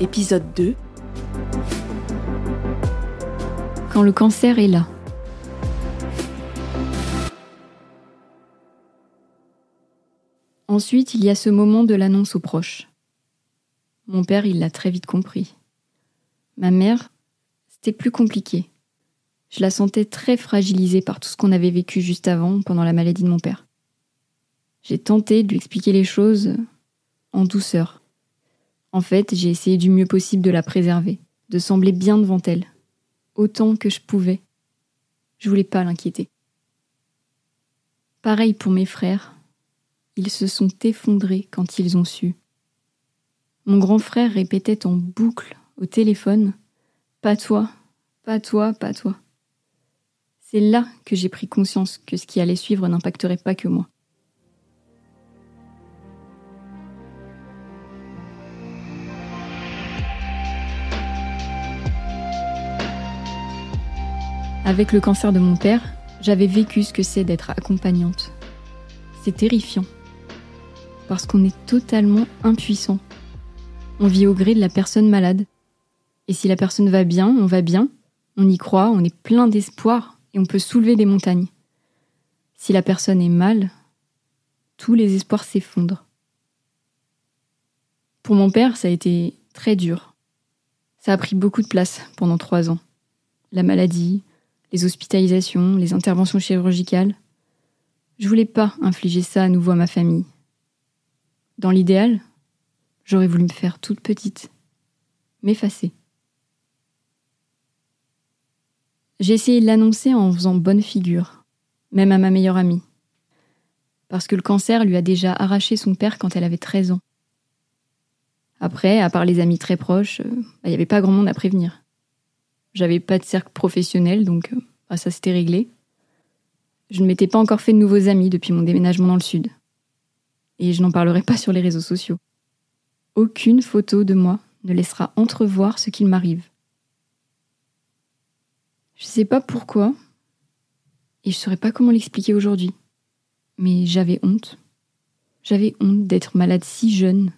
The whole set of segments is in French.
Épisode 2 Quand le cancer est là. Ensuite, il y a ce moment de l'annonce aux proches. Mon père, il l'a très vite compris. Ma mère, c'était plus compliqué. Je la sentais très fragilisée par tout ce qu'on avait vécu juste avant, pendant la maladie de mon père. J'ai tenté de lui expliquer les choses en douceur. En fait, j'ai essayé du mieux possible de la préserver, de sembler bien devant elle, autant que je pouvais. Je voulais pas l'inquiéter. Pareil pour mes frères, ils se sont effondrés quand ils ont su. Mon grand frère répétait en boucle au téléphone Pas toi, pas toi, pas toi. C'est là que j'ai pris conscience que ce qui allait suivre n'impacterait pas que moi. Avec le cancer de mon père, j'avais vécu ce que c'est d'être accompagnante. C'est terrifiant. Parce qu'on est totalement impuissant. On vit au gré de la personne malade. Et si la personne va bien, on va bien, on y croit, on est plein d'espoir et on peut soulever des montagnes. Si la personne est mal, tous les espoirs s'effondrent. Pour mon père, ça a été très dur. Ça a pris beaucoup de place pendant trois ans. La maladie, les hospitalisations, les interventions chirurgicales. Je voulais pas infliger ça à nouveau à ma famille. Dans l'idéal, j'aurais voulu me faire toute petite, m'effacer. J'ai essayé de l'annoncer en faisant bonne figure, même à ma meilleure amie. Parce que le cancer lui a déjà arraché son père quand elle avait 13 ans. Après, à part les amis très proches, il euh, n'y avait pas grand monde à prévenir. J'avais pas de cercle professionnel, donc euh, bah, ça s'était réglé. Je ne m'étais pas encore fait de nouveaux amis depuis mon déménagement dans le sud. Et je n'en parlerai pas sur les réseaux sociaux. Aucune photo de moi ne laissera entrevoir ce qu'il m'arrive. Je sais pas pourquoi, et je saurais pas comment l'expliquer aujourd'hui, mais j'avais honte. J'avais honte d'être malade si jeune.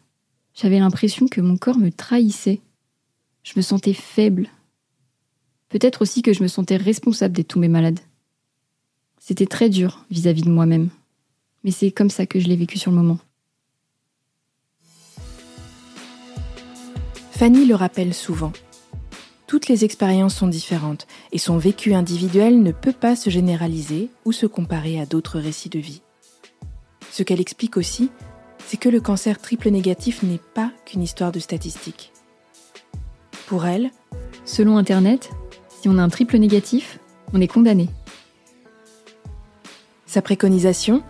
J'avais l'impression que mon corps me trahissait. Je me sentais faible, Peut-être aussi que je me sentais responsable d'être tombée malade. C'était très dur vis-à-vis de moi-même. Mais c'est comme ça que je l'ai vécu sur le moment. Fanny le rappelle souvent. Toutes les expériences sont différentes et son vécu individuel ne peut pas se généraliser ou se comparer à d'autres récits de vie. Ce qu'elle explique aussi, c'est que le cancer triple négatif n'est pas qu'une histoire de statistiques. Pour elle, selon Internet, si on a un triple négatif, on est condamné. Sa préconisation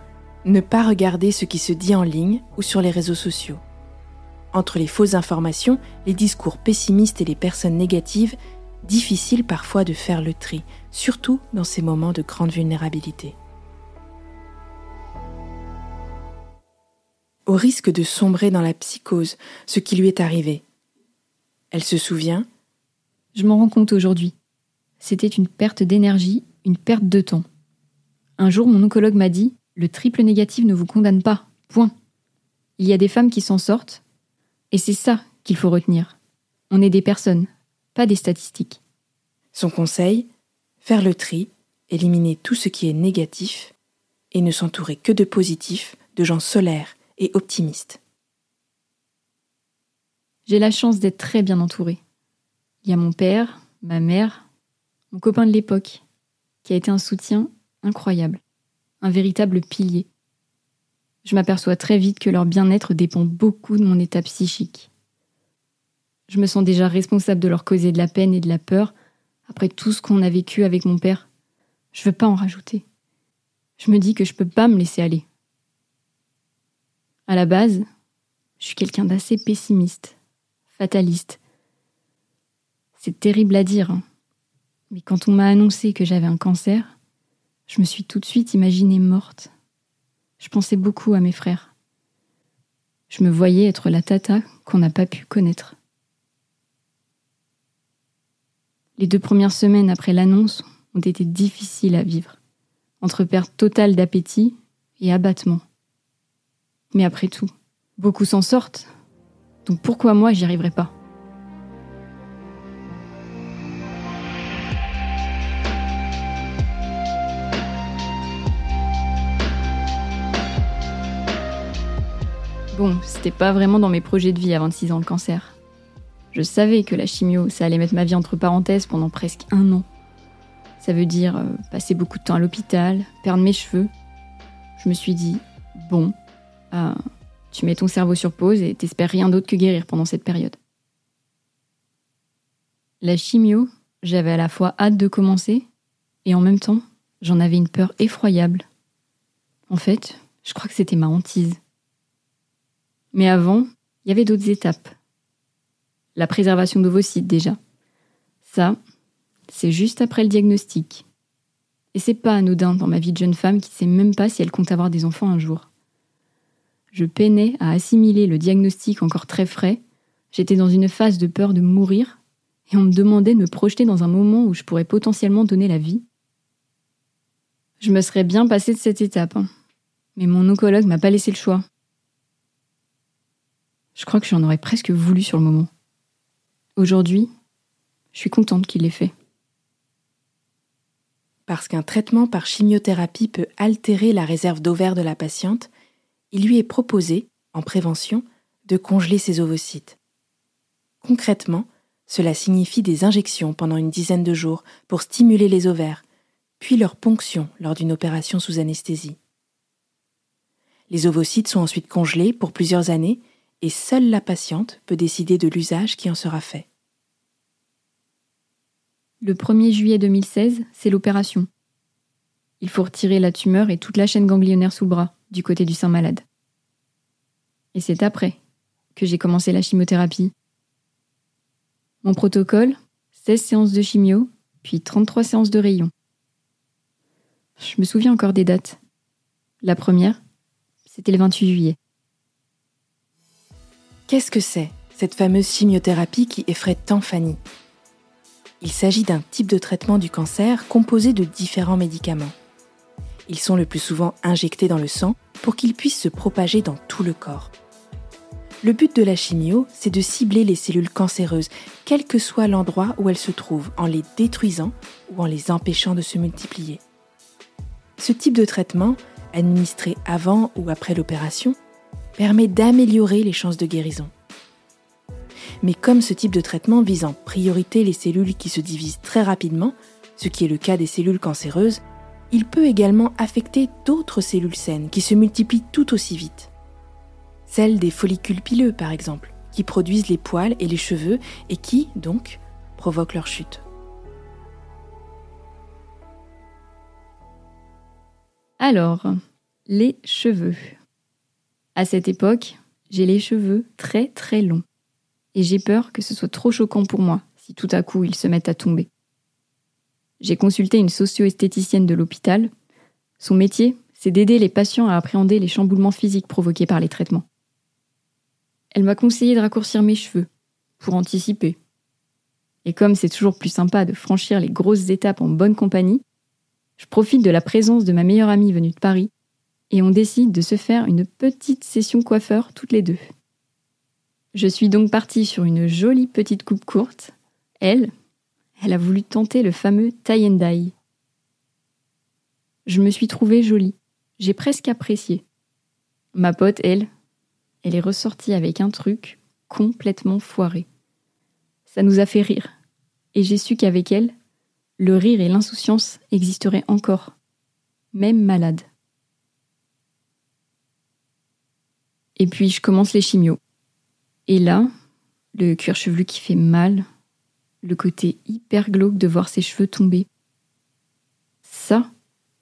Ne pas regarder ce qui se dit en ligne ou sur les réseaux sociaux. Entre les fausses informations, les discours pessimistes et les personnes négatives, difficile parfois de faire le tri, surtout dans ces moments de grande vulnérabilité. Au risque de sombrer dans la psychose, ce qui lui est arrivé. Elle se souvient Je m'en rends compte aujourd'hui c'était une perte d'énergie, une perte de temps. Un jour, mon oncologue m'a dit Le triple négatif ne vous condamne pas. Point. Il y a des femmes qui s'en sortent, et c'est ça qu'il faut retenir. On est des personnes, pas des statistiques. Son conseil Faire le tri, éliminer tout ce qui est négatif, et ne s'entourer que de positifs, de gens solaires et optimistes. J'ai la chance d'être très bien entourée. Il y a mon père, ma mère, mon copain de l'époque, qui a été un soutien incroyable, un véritable pilier. Je m'aperçois très vite que leur bien-être dépend beaucoup de mon état psychique. Je me sens déjà responsable de leur causer de la peine et de la peur après tout ce qu'on a vécu avec mon père. Je veux pas en rajouter. Je me dis que je peux pas me laisser aller. À la base, je suis quelqu'un d'assez pessimiste, fataliste. C'est terrible à dire, hein. Mais quand on m'a annoncé que j'avais un cancer, je me suis tout de suite imaginée morte. Je pensais beaucoup à mes frères. Je me voyais être la tata qu'on n'a pas pu connaître. Les deux premières semaines après l'annonce ont été difficiles à vivre, entre perte totale d'appétit et abattement. Mais après tout, beaucoup s'en sortent, donc pourquoi moi j'y arriverai pas? Bon, c'était pas vraiment dans mes projets de vie à 26 ans le cancer. Je savais que la chimio, ça allait mettre ma vie entre parenthèses pendant presque un an. Ça veut dire euh, passer beaucoup de temps à l'hôpital, perdre mes cheveux. Je me suis dit, bon, euh, tu mets ton cerveau sur pause et t'espères rien d'autre que guérir pendant cette période. La chimio, j'avais à la fois hâte de commencer et en même temps, j'en avais une peur effroyable. En fait, je crois que c'était ma hantise. Mais avant, il y avait d'autres étapes. La préservation d'ovocytes déjà. Ça, c'est juste après le diagnostic. Et c'est pas anodin dans ma vie de jeune femme qui sait même pas si elle compte avoir des enfants un jour. Je peinais à assimiler le diagnostic encore très frais. J'étais dans une phase de peur de mourir et on me demandait de me projeter dans un moment où je pourrais potentiellement donner la vie. Je me serais bien passée de cette étape, hein. mais mon oncologue m'a pas laissé le choix. Je crois que j'en aurais presque voulu sur le moment. Aujourd'hui, je suis contente qu'il l'ait fait. Parce qu'un traitement par chimiothérapie peut altérer la réserve d'ovaires de la patiente, il lui est proposé, en prévention, de congeler ses ovocytes. Concrètement, cela signifie des injections pendant une dizaine de jours pour stimuler les ovaires, puis leur ponction lors d'une opération sous anesthésie. Les ovocytes sont ensuite congelés pour plusieurs années et seule la patiente peut décider de l'usage qui en sera fait. Le 1er juillet 2016, c'est l'opération. Il faut retirer la tumeur et toute la chaîne ganglionnaire sous le bras, du côté du sein malade. Et c'est après que j'ai commencé la chimiothérapie. Mon protocole, 16 séances de chimio, puis 33 séances de rayons. Je me souviens encore des dates. La première, c'était le 28 juillet. Qu'est-ce que c'est, cette fameuse chimiothérapie qui effraie tant Fanny? Il s'agit d'un type de traitement du cancer composé de différents médicaments. Ils sont le plus souvent injectés dans le sang pour qu'ils puissent se propager dans tout le corps. Le but de la chimio, c'est de cibler les cellules cancéreuses, quel que soit l'endroit où elles se trouvent, en les détruisant ou en les empêchant de se multiplier. Ce type de traitement, administré avant ou après l'opération, permet d'améliorer les chances de guérison. Mais comme ce type de traitement vise en priorité les cellules qui se divisent très rapidement, ce qui est le cas des cellules cancéreuses, il peut également affecter d'autres cellules saines qui se multiplient tout aussi vite. Celles des follicules pileux, par exemple, qui produisent les poils et les cheveux et qui, donc, provoquent leur chute. Alors, les cheveux. À cette époque, j'ai les cheveux très très longs. Et j'ai peur que ce soit trop choquant pour moi si tout à coup ils se mettent à tomber. J'ai consulté une socio-esthéticienne de l'hôpital. Son métier, c'est d'aider les patients à appréhender les chamboulements physiques provoqués par les traitements. Elle m'a conseillé de raccourcir mes cheveux, pour anticiper. Et comme c'est toujours plus sympa de franchir les grosses étapes en bonne compagnie, je profite de la présence de ma meilleure amie venue de Paris et on décide de se faire une petite session coiffeur toutes les deux. Je suis donc partie sur une jolie petite coupe courte. Elle, elle a voulu tenter le fameux tie and. Je me suis trouvée jolie. J'ai presque apprécié. Ma pote, elle, elle est ressortie avec un truc complètement foiré. Ça nous a fait rire. Et j'ai su qu'avec elle, le rire et l'insouciance existeraient encore, même malade. Et puis je commence les chimios. Et là, le cuir chevelu qui fait mal, le côté hyper glauque de voir ses cheveux tomber. Ça,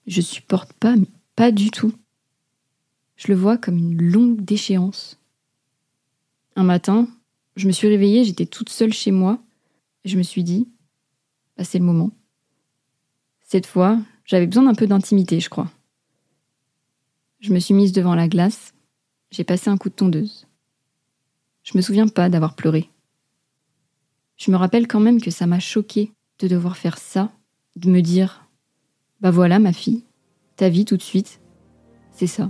je supporte pas, mais pas du tout. Je le vois comme une longue déchéance. Un matin, je me suis réveillée, j'étais toute seule chez moi, et je me suis dit, bah, c'est le moment. Cette fois, j'avais besoin d'un peu d'intimité, je crois. Je me suis mise devant la glace, j'ai passé un coup de tondeuse. Je me souviens pas d'avoir pleuré. Je me rappelle quand même que ça m'a choqué de devoir faire ça, de me dire Bah voilà, ma fille, ta vie tout de suite, c'est ça.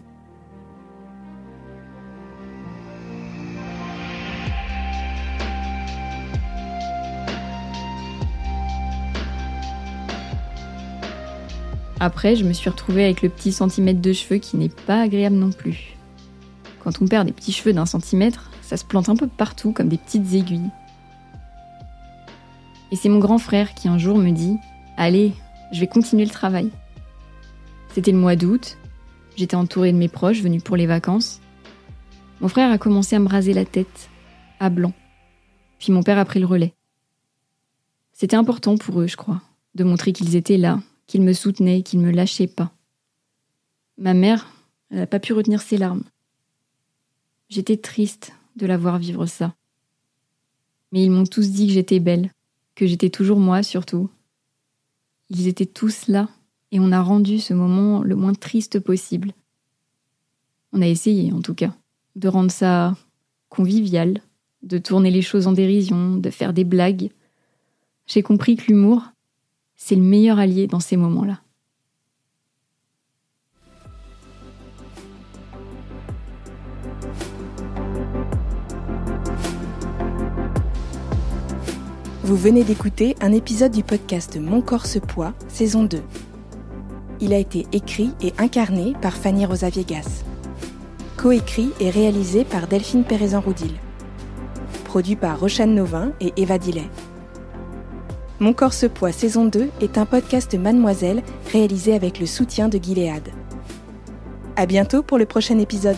Après, je me suis retrouvée avec le petit centimètre de cheveux qui n'est pas agréable non plus. Quand on perd des petits cheveux d'un centimètre, ça se plante un peu partout comme des petites aiguilles. Et c'est mon grand frère qui un jour me dit Allez, je vais continuer le travail. C'était le mois d'août, j'étais entourée de mes proches venus pour les vacances. Mon frère a commencé à me raser la tête, à blanc. Puis mon père a pris le relais. C'était important pour eux, je crois, de montrer qu'ils étaient là, qu'ils me soutenaient, qu'ils ne me lâchaient pas. Ma mère, elle n'a pas pu retenir ses larmes. J'étais triste de la voir vivre ça. Mais ils m'ont tous dit que j'étais belle, que j'étais toujours moi surtout. Ils étaient tous là, et on a rendu ce moment le moins triste possible. On a essayé, en tout cas, de rendre ça convivial, de tourner les choses en dérision, de faire des blagues. J'ai compris que l'humour, c'est le meilleur allié dans ces moments-là. Vous venez d'écouter un épisode du podcast Mon corps se poids, saison 2. Il a été écrit et incarné par Fanny Rosa Viegas. Coécrit et réalisé par Delphine Pérezan-Roudil. Produit par Rochane Novin et Eva Dillet. Mon corps se poids saison 2 est un podcast Mademoiselle réalisé avec le soutien de Gilead. À bientôt pour le prochain épisode.